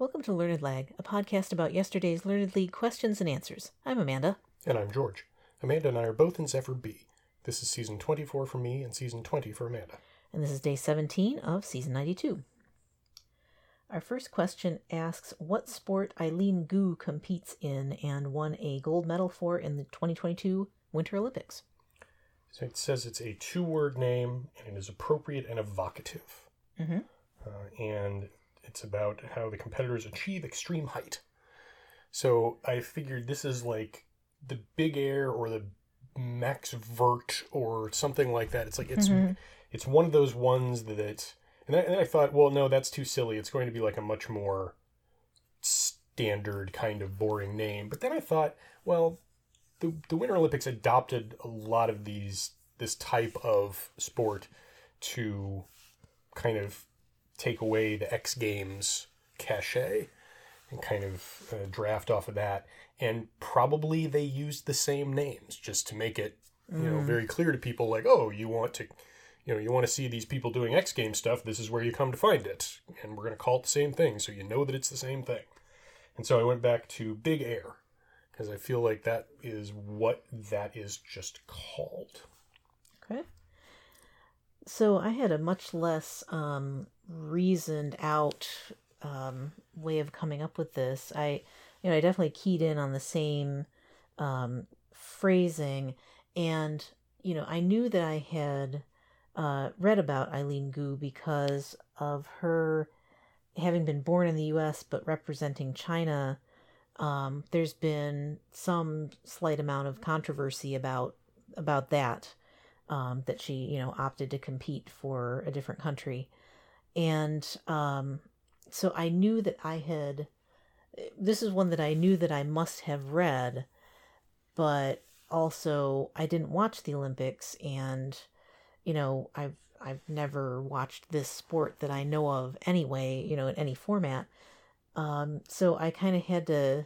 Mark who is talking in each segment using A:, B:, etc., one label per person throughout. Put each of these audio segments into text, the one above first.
A: Welcome to Learned Lag, a podcast about yesterday's Learned League questions and answers. I'm Amanda.
B: And I'm George. Amanda and I are both in Zephyr B. This is season 24 for me and season 20 for Amanda.
A: And this is day 17 of season 92. Our first question asks what sport Eileen Gu competes in and won a gold medal for in the 2022 Winter Olympics.
B: So it says it's a two word name and it is appropriate and evocative.
A: Mm-hmm.
B: Uh, and it's about how the competitors achieve extreme height. So I figured this is like the big air or the max vert or something like that. It's like it's
A: Mhm.
B: it's one of those ones that and then, and then I thought, well, no, that's too silly. It's going to be like a much more standard kind of boring name. But then I thought, well, the the Winter Olympics adopted a lot of these this type of sport to kind of take away the X Games cachet and kind of uh, draft off of that. And probably they used the same names just to make it, you know, very clear to people like, oh, you want to, you know, you want to see these people doing X Games stuff. This is where you come to find it. And we're going to call it the same thing so you know that it's the same thing. And so I went back to Big Air because I feel like that is what that is just called.
A: Okay. So I had a much less um, reasoned out um, way of coming up with this. I, you know, I definitely keyed in on the same um, phrasing, and you know, I knew that I had uh, read about Eileen Gu because of her having been born in the U.S. but representing China. Um, there's been some slight amount of controversy about about that um, that she you know opted to compete for a different country and um, so i knew that i had this is one that i knew that i must have read but also i didn't watch the olympics and you know i've i've never watched this sport that i know of anyway you know in any format. Um, so i kind of had to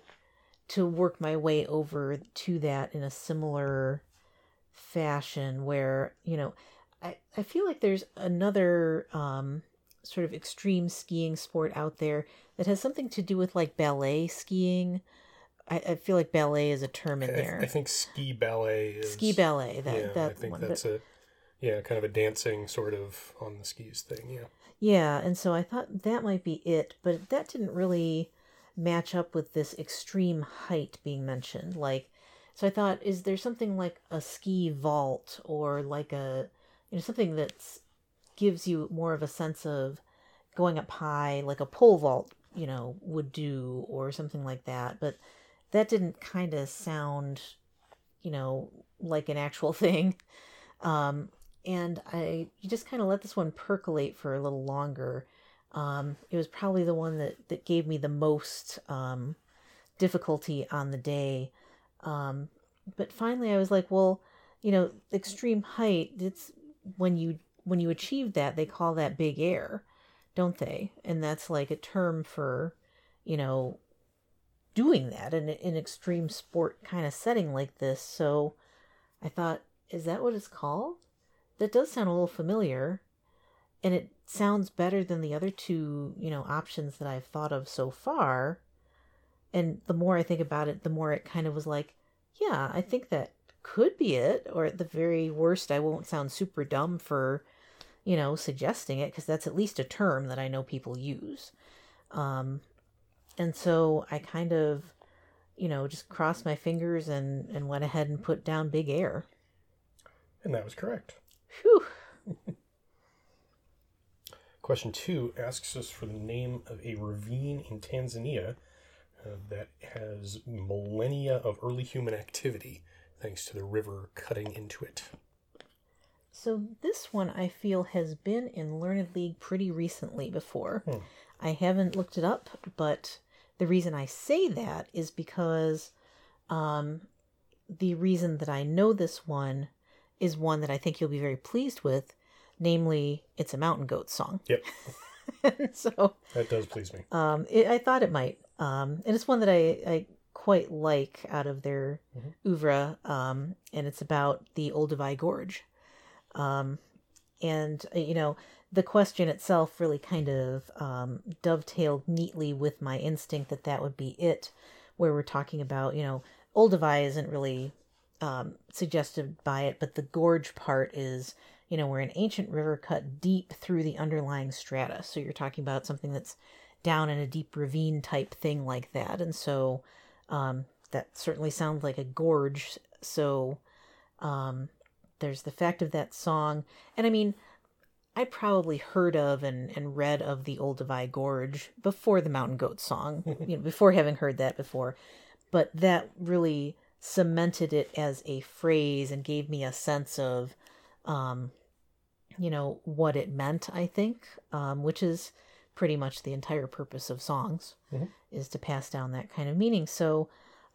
A: to work my way over to that in a similar fashion where you know i i feel like there's another um sort of extreme skiing sport out there that has something to do with like ballet skiing i, I feel like ballet is a term in
B: I,
A: there
B: I think ski ballet is
A: ski ballet that
B: yeah,
A: that
B: I think
A: one
B: that's
A: but-
B: a yeah, kind of a dancing sort of on the skis thing. Yeah,
A: Yeah, and so I thought that might be it, but that didn't really match up with this extreme height being mentioned. Like, so I thought, is there something like a ski vault or like a, you know, something that's gives you more of a sense of going up high, like a pole vault, you know, would do, or something like that. But that didn't kind of sound, you know, like an actual thing. Um, and I you just kind of let this one percolate for a little longer. Um, it was probably the one that that gave me the most um, difficulty on the day. Um, but finally, I was like, well, you know, extreme height. It's when you when you achieve that, they call that big air, don't they? And that's like a term for, you know, doing that in an extreme sport kind of setting like this. So I thought, is that what it's called? That does sound a little familiar. And it sounds better than the other two, you know, options that I've thought of so far. And the more I think about it, the more it kind of was like, yeah, I think that could be it. Or at the very worst, I won't sound super dumb for, you know, suggesting it because that's at least a term that I know people use. Um, and so I kind of, you know, just crossed my fingers and, and went ahead and put down big air.
B: and that was correct.
A: Whew.
B: Question two asks us for the name of a ravine in Tanzania uh, that has millennia of early human activity, thanks to the river cutting into it.
A: So this one I feel has been in Learned League pretty recently before.
B: Hmm.
A: I haven't looked it up, but the reason I say that is because um, the reason that I know this one is one that I think you'll be very pleased with, namely, it's a Mountain Goat song.
B: Yep,
A: so
B: that does please me.
A: um, it, I thought it might, um, and it's one that I, I quite like out of their
B: Mhm.
A: oeuvre, um, and it's about the Olduvai Gorge, um, and uh, you know the question itself really kind of um, dovetailed neatly with my instinct that that would be it, where we're talking about, you know, Olduvai isn't really um, suggested by it, but the gorge part is, you know, where an ancient river cut deep through the underlying strata. So you're talking about something that's down in a deep ravine type thing like that. And so um, that certainly sounds like a gorge. So um, there's the fact of that song. And I mean, I probably heard of and, and read of the Old Olduvai Gorge before the Mountain Goat song, you know, before having heard that before. But that really cemented it as a phrase and gave me a sense of, um, you know, what it meant, I think, um, which is pretty much the entire purpose of songs,
B: Mhm.
A: is to pass down that kind of meaning. So,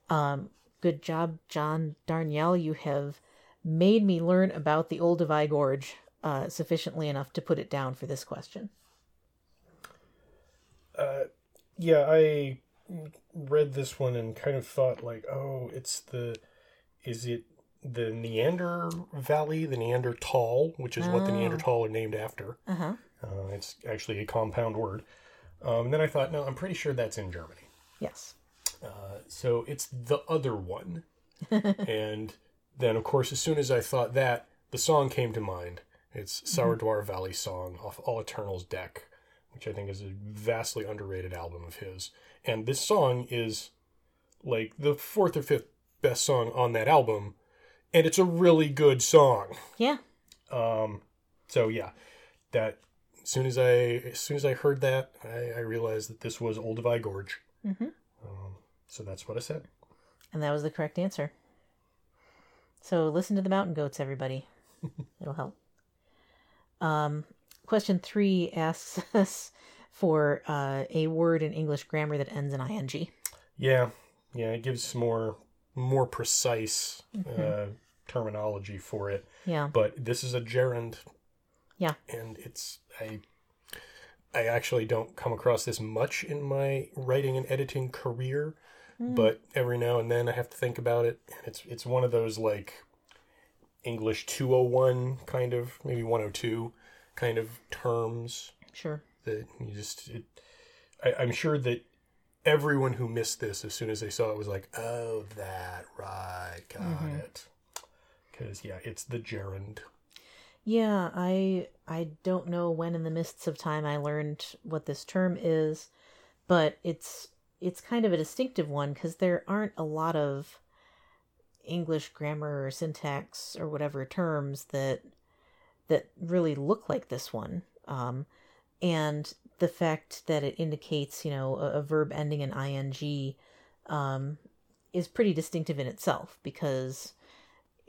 A: um, good job, John Darnielle. You have made me learn about the Olduvai Gorge uh, sufficiently enough to put it down for this question.
B: Uh, yeah, I read this one and kind of thought like, oh, it's the, is it the Neander Valley, the Neanderthal, which is what the
A: Oh.
B: Neanderthal are named after.
A: Uh huh.
B: Uh, it's actually a compound word. Um, and then I thought, no, I'm pretty sure that's in Germany.
A: Yes.
B: Uh, so it's the other one. and then, of course, as soon as I thought that, the song came to mind. It's Sauerdwar Valley Song off All Eternals Deck, which I think is a vastly underrated album of his. And this song is like the fourth or fifth best song on that album, and it's a really good song.
A: Yeah.
B: Um, so yeah, that as soon as I as soon as I heard that, I, I realized that this was Old Olduvai Gorge.
A: Mm-hmm.
B: Um, so that's what I said.
A: And that was the correct answer. So listen to the mountain goats, everybody. It'll help. Um, question three asks us for uh, a word in English grammar that ends in ing.
B: Yeah, yeah, it gives more more precise uh, terminology for it.
A: Yeah.
B: But this is a gerund.
A: Yeah.
B: and it's I. I actually don't come across this much in my writing and editing career, Hmm. but every now and then I have to think about it. It's it's one of those like English 201 kind of maybe 102 kind of terms
A: Sure.
B: that you just it, I, I'm sure that everyone who missed this as soon as they saw it was like, oh, that right, got mm-hmm. it. Because yeah, it's the gerund.
A: Yeah, I I don't know when in the mists of time I learned what this term is, but it's it's kind of a distinctive one because there aren't a lot of English grammar or syntax or whatever terms that that really look like this one. Um, and the fact that it indicates, you know, a, a verb ending in ing um, is pretty distinctive in itself because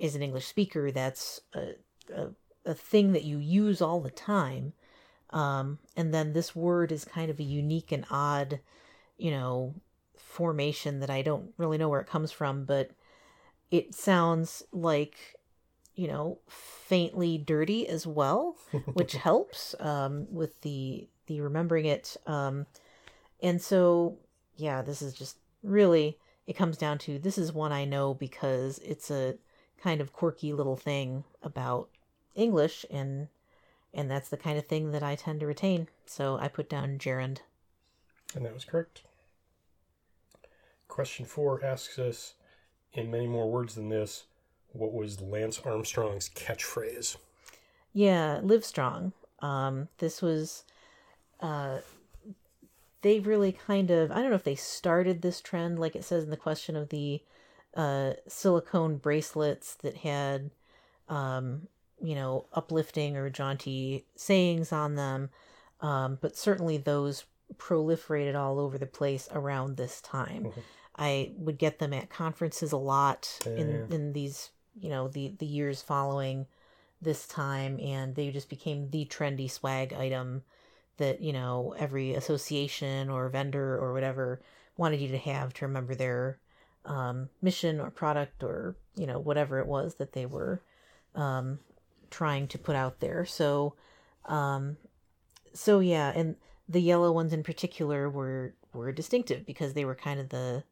A: as an English speaker, that's a, a a thing that you use all the time. Um, and then this word is kind of a unique and odd, you know, formation that I don't really know where it comes from, but it sounds like, you know, faintly dirty as well, which helps um, with the the remembering it. Um, and so, yeah, this is just really it comes down to this is one I know because it's a kind of quirky little thing about English and and that's the kind of thing that I tend to retain. So I put down gerund.
B: And that was correct. Question four asks us, in many more words than this, what was Lance Armstrong's catchphrase?
A: Yeah, live strong. Um, this was, uh, they really kind of, I don't know if they started this trend, like it says in the question of the uh, silicone bracelets that had, um, you know, uplifting or jaunty sayings on them. Um, but certainly those proliferated all over the place around this time.
B: Mhm.
A: I would get them at conferences a lot in, in these, you know, the, the years following this time and they just became the trendy swag item that you know every association or vendor or whatever wanted you to have to remember their um, mission or product or you know whatever it was that they were um, trying to put out there. So um, so yeah and the yellow ones in particular were were distinctive because they were kind of the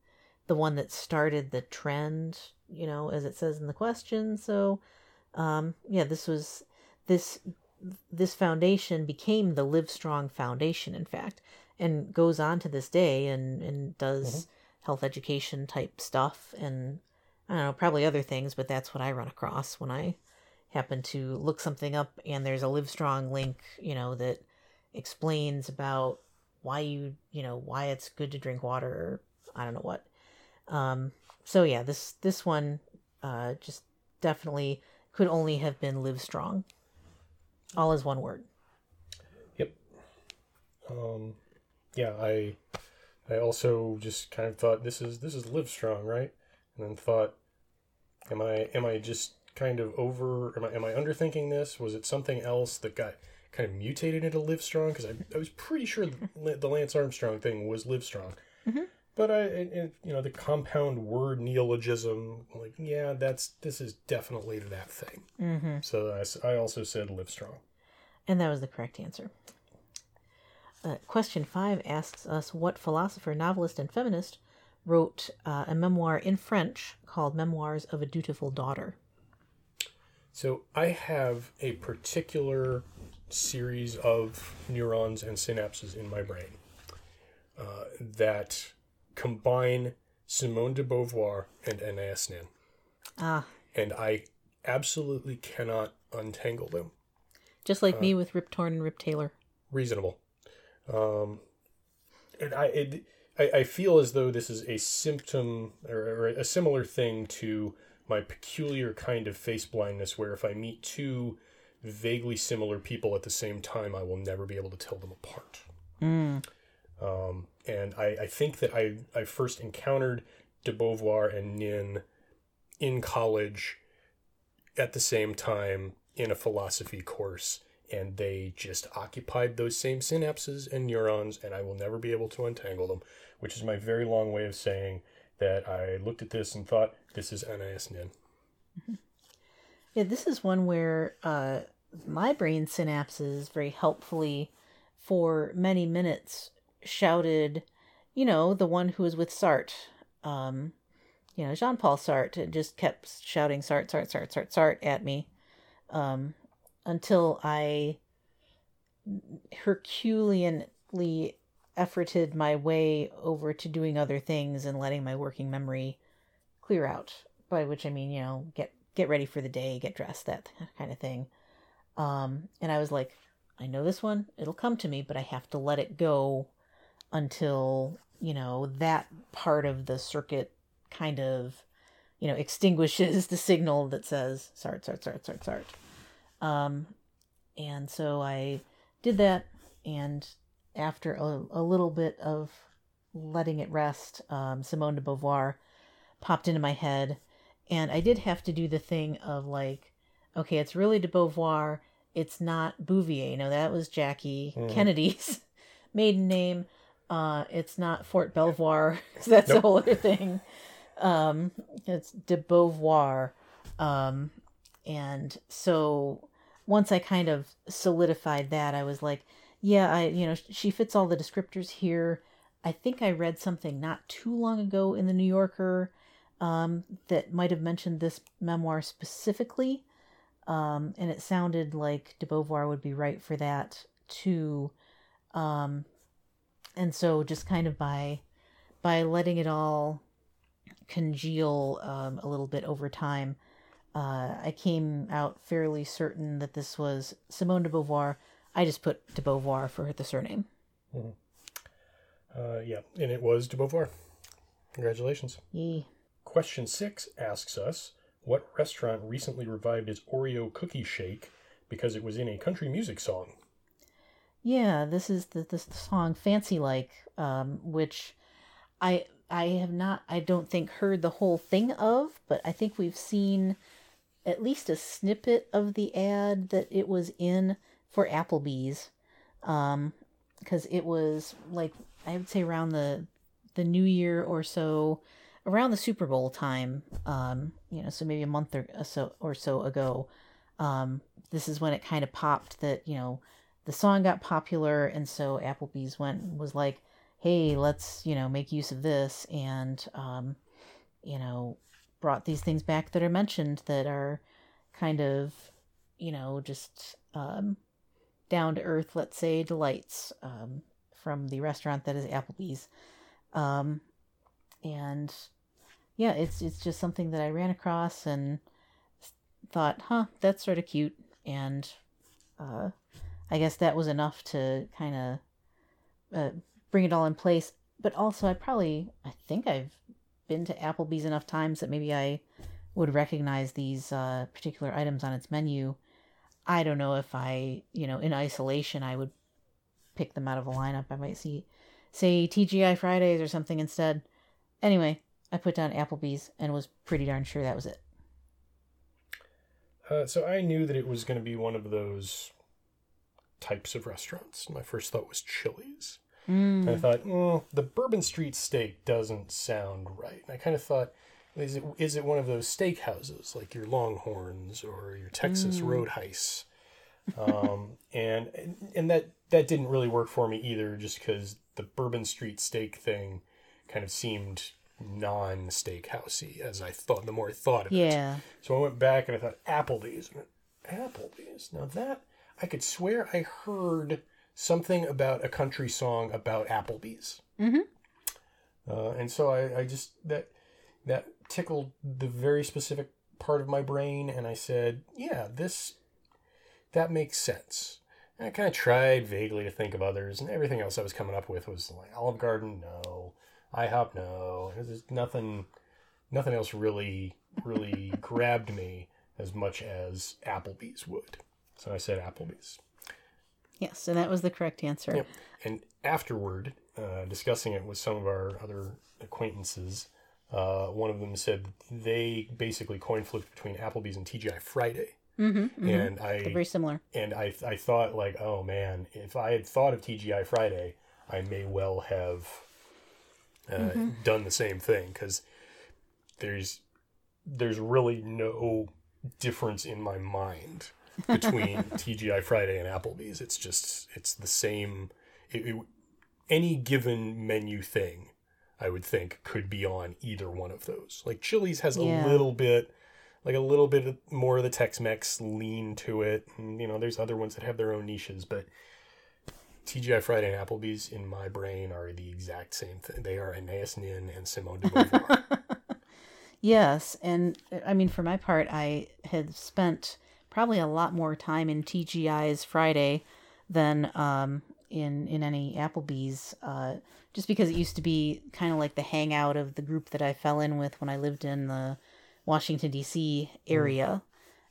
A: the one that started the trend you know as it says in the question so um, yeah, this was this this foundation became the Livestrong Foundation, in fact, and goes on to this day and, and does health education type stuff and I don't know, probably other things, but that's what I run across when I happen to look something up and there's a Livestrong link, you know, that explains about why you, you know, why it's good to drink water or I don't know what. Um, so yeah, this this one uh, just definitely could only have been Livestrong. All is one word.
B: Yep. Um, yeah, I I also just kind of thought this is this is Livestrong, right? And then thought, am I am I just kind of over? Am I am I underthinking this? Was it something else that got kind of mutated into Livestrong? Because I, I was pretty sure the, the Lance Armstrong thing was Livestrong.
A: Mhm.
B: But I, it, you know, the compound word neologism, like, yeah, that's this is definitely that thing.
A: Mm-hmm.
B: So I also said Livestrong.
A: And that was the correct answer. Uh, question five asks us what philosopher, novelist, and feminist wrote uh, a memoir in French called Memoirs of a Dutiful Daughter.
B: So I have a particular series of neurons and synapses in my brain uh, that combine Simone de Beauvoir and Anais Nin,
A: Ah,
B: and I absolutely cannot untangle them.
A: just like me with Rip Torn and Rip Taylor.
B: Reasonable. Um, and I, it, I, I feel as though this is a symptom or, or a similar thing to my peculiar kind of face blindness, where if I meet two vaguely similar people at the same time, I will never be able to tell them apart.
A: Mm.
B: Um, and I, I think that I, I first encountered de Beauvoir and Nin in college at the same time in a philosophy course. And they just occupied those same synapses and neurons, and I will never be able to untangle them, which is my very long way of saying that I looked at this and thought, this is Anais Nin.
A: Yeah, this is one where uh, my brain synapses very helpfully for many minutes shouted, you know, the one who was with Sartre, um, you know, Jean Paul Sartre, and just kept shouting Sartre, Sartre, Sartre, Sartre, Sartre at me um, until I Herculeanly efforted my way over to doing other things and letting my working memory clear out. By which I mean, you know, get get ready for the day, get dressed, that kind of thing. Um, and I was like, I know this one, it'll come to me, but I have to let it go until, you know, that part of the circuit kind of, you know, extinguishes the signal that says Sart, Sart, Sart, Sart, Sart. Um, and so I did that, and after a, a little bit of letting it rest, um, Simone de Beauvoir popped into my head, and I did have to do the thing of like, okay, it's really de Beauvoir, it's not Bouvier. No, that was Jackie
B: Mhm.
A: Kennedy's maiden name. Uh, it's not Fort Belvoir. 'cause that's a whole other thing. Um, it's de Beauvoir. Um, and so once I kind of solidified that, I was like, yeah, I, you know, she fits all the descriptors here. I think I read something not too long ago in the New Yorker um, that might have mentioned this memoir specifically. Um, and it sounded like de Beauvoir would be right for that too. Um, and so just kind of by by letting it all congeal um, a little bit over time, uh, I came out fairly certain that this was Simone de Beauvoir. I just put de Beauvoir for the surname.
B: Uh, yeah, and it was de Beauvoir. Congratulations.
A: Yee.
B: Question six asks us what restaurant recently revived its Oreo cookie shake because it was in a country music song?
A: Yeah, this is the this song "Fancy Like," um, which I I have not I don't think heard the whole thing of, but I think we've seen at least a snippet of the ad that it was in for Applebee's, um, because it was like I would say around the the New Year or so, around the Super Bowl time, um, you know, so maybe a month or so or so ago. Um, this is when it kind of popped that you know the song got popular and so applebee's went was like hey let's you know make use of this and um you know brought these things back that are mentioned that are kind of you know just um down to earth, let's say, delights um, from the restaurant that is Applebee's. Um, and yeah, it's it's just something that I ran across and thought, huh, that's sort of cute. And uh, I guess that was enough to kind of uh, bring it all in place. But also, I probably, I think I've been to Applebee's enough times that maybe I would recognize these uh, particular items on its menu. I don't know if I, you know, in isolation, I would pick them out of a lineup. I might see, say, TGI Fridays or something instead. Anyway, I put down Applebee's and was pretty darn sure that was it.
B: Uh, so I knew that it was going to be one of those types of restaurants. My first thought was Chili's.
A: Mm.
B: And I thought, mm, the Bourbon Street steak doesn't sound right. And I kind of thought, is it is it one of those steak houses like your Longhorns or your Texas
A: Mm.
B: Roadhouse? Um, and and that that didn't really work for me either, just because the Bourbon Street steak thing kind of seemed non steakhousey as I thought. The more I thought of it,
A: Yeah.
B: so I went back and I thought Applebee's. Applebee's. Now that I could swear I heard something about a country song about Applebee's.
A: Mhm.
B: Uh, and so I, I just that that tickled the very specific part of my brain, and I said, "Yeah, this that makes sense." And I kind of tried vaguely to think of others, and everything else I was coming up with was like Olive Garden, no, IHOP, no. There's nothing, nothing else really, really grabbed me as much as Applebee's would. So I said Applebee's.
A: Yes, and that was the correct answer.
B: Yep. And afterward, uh, discussing it with some of our other acquaintances, uh, one of them said they basically coin flipped between Applebee's and TGI Friday.
A: Mm-hmm,
B: And
A: They're
B: I
A: very similar.
B: and I I thought like, oh man, if I had thought of TGI Friday, I may well have uh, done the same thing because there's there's really no difference in my mind between TGI Friday and Applebee's. It's just it's the same. It, it, any given menu thing, I would think could be on either one of those. Like Chili's has a
A: Yeah.
B: little bit, like a little bit more of the Tex-Mex lean to it, and you know, there's other ones that have their own niches, but TGI Friday and Applebee's in my brain are the exact same thing. They are Anais Nin and Simone de Beauvoir.
A: Yes, and I mean, for my part, I had spent probably a lot more time in TGI's Friday than um, in in any Applebee's, uh, just because it used to be kind of like the hangout of the group that I fell in with when I lived in the Washington D.C. area,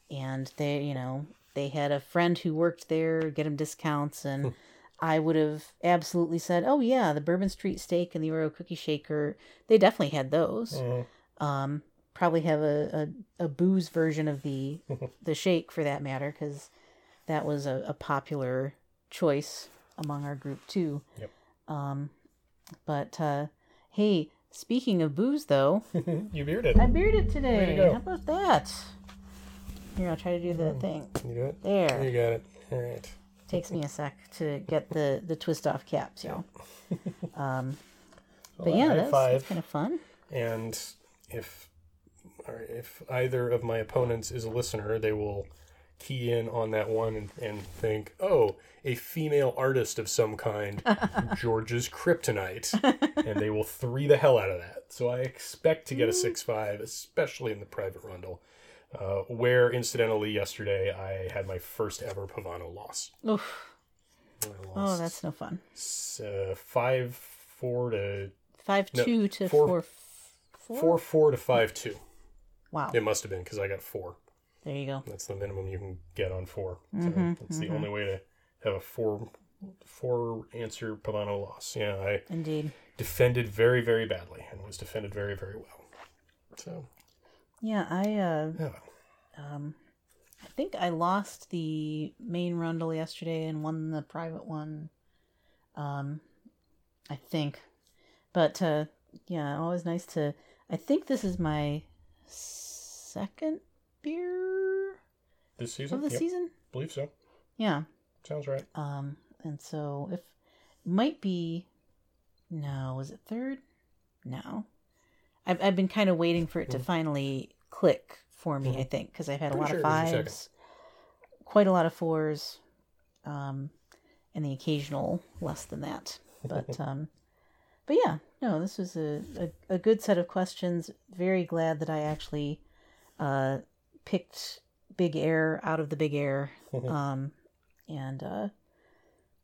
A: and they, you know, they had a friend who worked there, get him discounts, and I would have absolutely said, "Oh yeah, the Bourbon Street Steak and the Oreo Cookie Shaker, they definitely had those."
B: Mhm.
A: um, probably have a, a, a booze version of the the shake for that matter because that was a, a popular choice among our group too
B: Yep.
A: um, but uh, hey speaking of booze though
B: you bearded.
A: i beered it today
B: to
A: how about that here i'll try to do the thing
B: Can you do it?
A: there
B: You got it. All right.
A: takes me a sec to get the the twist off caps y'all um, but yeah that's, that's kind of fun
B: And if or if either of my opponents is a listener, they will key in on that one and, and think, oh, a female artist of some kind, George's Kryptonite. and they will three the hell out of that. So I expect to get a 6 5, especially in the private rundle. Uh, where incidentally yesterday I had my first ever Pavano loss.
A: Oof. Oh that's no fun
B: s- uh, five four to
A: Five
B: No,
A: two to
B: four-
A: four four.
B: four four to five two.
A: Wow.
B: It must have been because I got four.
A: There you go.
B: That's the minimum you can get on 4 So
A: Mhm,
B: that's the only way to have a four four answer Pavano loss. Yeah, I
A: Indeed.
B: defended very very badly and was defended very very well. So
A: Yeah, I uh
B: yeah,
A: um I think I lost the main rundle yesterday and won the private one. Um I think. But uh yeah, always nice to I think this is my second beer
B: this season.
A: of the
B: Yep,
A: season.
B: believe so.
A: Yeah.
B: Sounds right.
A: Um, and so if might be no, was it third? No, I've I've been kind of waiting for it to finally click for me. I think because I've had a
B: Hmm.
A: Lot
B: sure
A: of
B: it was your
A: fives, quite a lot of fours. um, and the occasional less than that. But um, but yeah, no, this was a, a, a good set of questions. Very glad that I actually uh, picked Big Air out of the Big Air, um, and uh,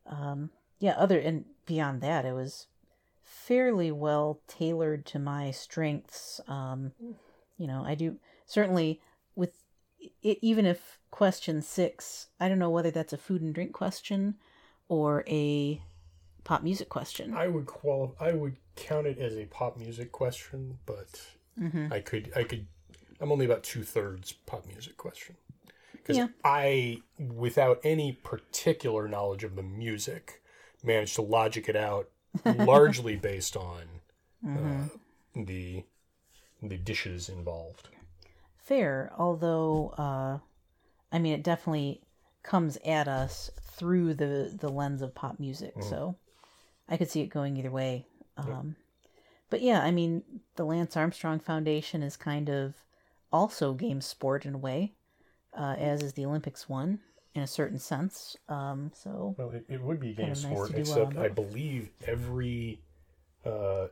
A: um, yeah, other and beyond that, it was fairly well tailored to my strengths. Um, you know, I do certainly with it, even if question six, I don't know whether that's a food and drink question or a pop music question.
B: I would quali- I would count it as a pop music question, but
A: Mm-hmm.
B: I could I could I'm only about two thirds pop music question because
A: Yeah.
B: I, without any particular knowledge of the music, managed to logic it out largely based on
A: Mm-hmm.
B: uh, the the dishes involved.
A: Fair, although uh, I mean, it definitely comes at us through the the lens of pop music, so I could see it going either way. Um, But yeah, I mean, the Lance Armstrong Foundation is kind of also game sport in a way, uh, as is the Olympics one in a certain sense. Um, so
B: Well, it, it would be game
A: nice
B: sport, except I believe every uh,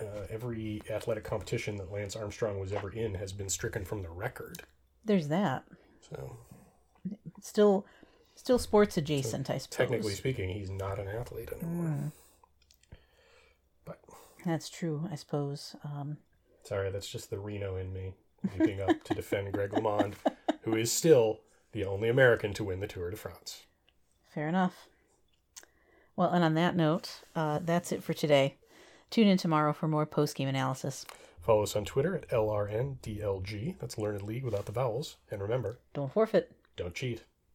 B: uh, every athletic competition that Lance Armstrong was ever in has been stricken from the record.
A: there's that.
B: So
A: Still, still sports adjacent, I suppose.
B: technically speaking, he's not an athlete anymore.
A: Mm. That's true, I suppose. Um,
B: sorry, that's just the Reno in me leaping up to defend Greg LeMond, who is still the only American to win the Tour de France.
A: Fair enough. Well, and on that note, uh, that's it for today. Tune in tomorrow for more post game analysis.
B: Follow us on Twitter at LRNDLG. That's Learned League without the vowels. And remember,
A: Don't forfeit.
B: don't cheat.